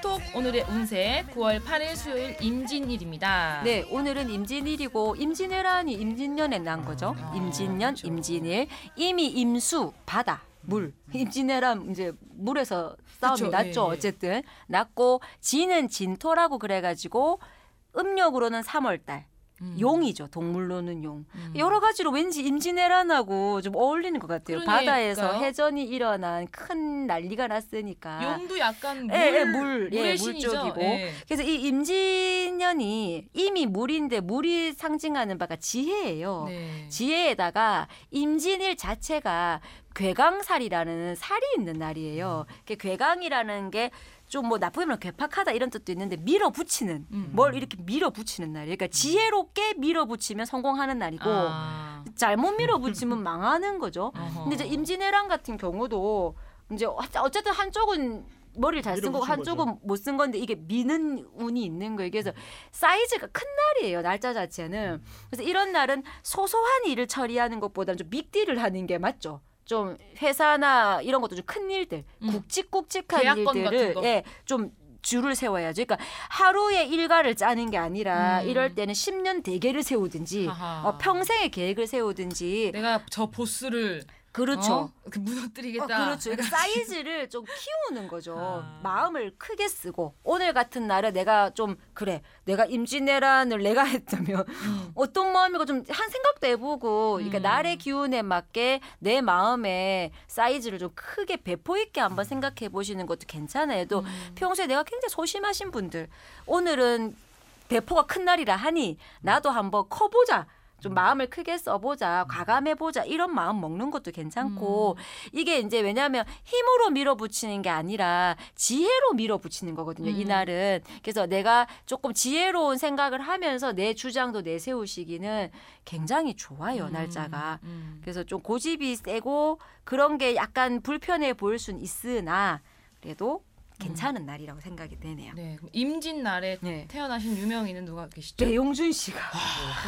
톡톡 오늘의 운세 9월 8일 수요일 임진일입니다. 네, 오늘은 임진일이고 임진왜란이 임진년에 난 거죠. 아, 임진년, 그렇죠. 임진일. 이미 임수 바다 물. 임진왜란 이제 물에서 싸움이 그쵸, 났죠. 예, 예. 어쨌든 났고 진은 진토라고 그래가지고 음력으로는 3월달. 음. 용이죠. 동물로는 용. 음. 여러 가지로 왠지 임진왜란하고 좀 어울리는 것 같아요. 그러니까요. 바다에서 해전이 일어난 큰 난리가 났으니까. 용도 약간 물, 예, 예, 물, 예, 물. 쪽이고. 예. 그래서 이 임진년이 이미 물인데 물이 상징하는 바가 지혜예요. 네. 지혜에다가 임진일 자체가 괴강살이라는 살이 있는 날이에요. 그 괴강이라는 게 좀 뭐 나쁘게 말하면 괴팍하다 이런 뜻도 있는데 밀어붙이는 음. 뭘 이렇게 밀어붙이는 날이에요. 그러니까 지혜롭게 밀어붙이면 성공하는 날이고 아. 잘못 밀어붙이면 망하는 거죠. 어허. 근데 이제 임진왜란 같은 경우도 이제 어쨌든 한쪽은 머리를 잘 쓴 거고 한쪽은 못 쓴 건데 이게 미는 운이 있는 거예요. 그래서 사이즈가 큰 날이에요. 날짜 자체는. 그래서 이런 날은 소소한 일을 처리하는 것보다는 좀 빅딜을 하는 게 맞죠. 좀 회사나 이런 것도 좀 큰 일들, 음. 굵직굵직한 일들을 거. 예, 좀 줄을 세워야죠. 그러니까 하루의 일과를 짜는 게 아니라 음. 이럴 때는 10년 대계를 세우든지. 어, 평생의 계획을 세우든지 내가 저 보스를 그렇죠. 어? 그 무너뜨리겠다. 어, 그렇죠. 그러니까 사이즈를 좀 키우는 거죠. 아. 마음을 크게 쓰고 오늘 같은 날에 내가 좀 그래 내가 임진왜란을 내가 했다면 음. 어떤 마음이고 좀 한 생각도 해보고 그러니까 음. 날의 기운에 맞게 내 마음의 사이즈를 좀 크게 배포 있게 한번 생각해 보시는 것도 괜찮아요. 또 음. 평소에 내가 굉장히 소심하신 분들 오늘은 배포가 큰 날이라 하니 나도 한번 커보자. 좀 마음을 크게 써보자, 과감해보자 이런 마음 먹는 것도 괜찮고 이게 이제 왜냐하면 힘으로 밀어붙이는 게 아니라 지혜로 밀어붙이는 거거든요. 음. 이날은 그래서 내가 조금 지혜로운 생각을 하면서 내 주장도 내세우시기는 굉장히 좋아요 음. 날짜가. 음. 그래서 좀 고집이 세고 그런 게 약간 불편해 보일 순 있으나 그래도 괜찮은 날이라고 생각이 되네요. 네. 임진 날에 네. 태어나신 유명인은 누가 계시죠? 배용준 씨가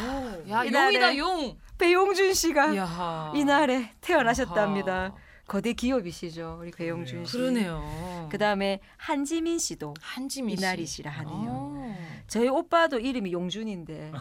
오. 야, 용이다 용. 배용준 씨가 이야. 이날에 태어나셨답니다. 아하. 거대 기업이시죠 우리 배용준 씨. 그러네요. 그다음에 한지민 씨도 한지민 씨. 이날이시라 하네요. 어. 저희 오빠도 이름이 용준인데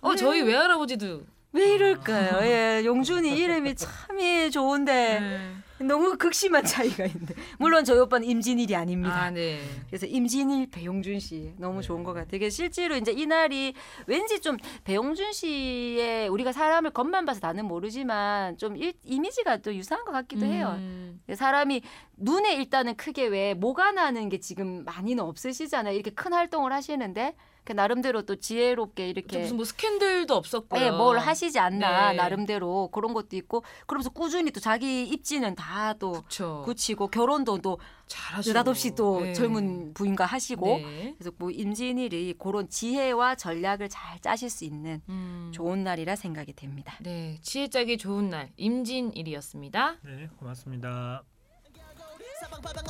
어, 저희 외할아버지도 왜 이럴까요? 예, 용준이 이름이 참이 좋은데 네. 너무 극심한 차이가 있는데 물론 저희 오빠는 임진일이 아닙니다. 아, 네. 그래서 임진일 배용준 씨 너무 좋은 것 같아요. 이게 실제로 이제 이날이 왠지 좀 배용준 씨의 우리가 사람을 겉만 봐서 나는 모르지만 좀 일- 이미지가 또 유사한 것 같기도 해요. 음. 사람이 눈에 일단은 크게 왜 뭐가 나는 게 지금 많이는 없으시잖아요. 이렇게 큰 활동을 하시는데 그 나름대로 또 지혜롭게 저 이렇게 무슨 뭐 스캔들도 없었고요. 네, 뭘 하시지 않나 네. 나름대로 그런 것도 있고 그러면서 꾸준히 또 자기 입지는 다 또. 굳히고 결혼도 또 잘하시고. 느닷없이 또 네. 젊은 부인과 하시고 네. 그래서 뭐 임진일이 그런 지혜와 전략을 잘 짜실 수 있는 음. 좋은 날이라 생각이 됩니다. 네, 지혜 짜기 좋은 날 임진일이었습니다. 네, 고맙습니다. 사방바방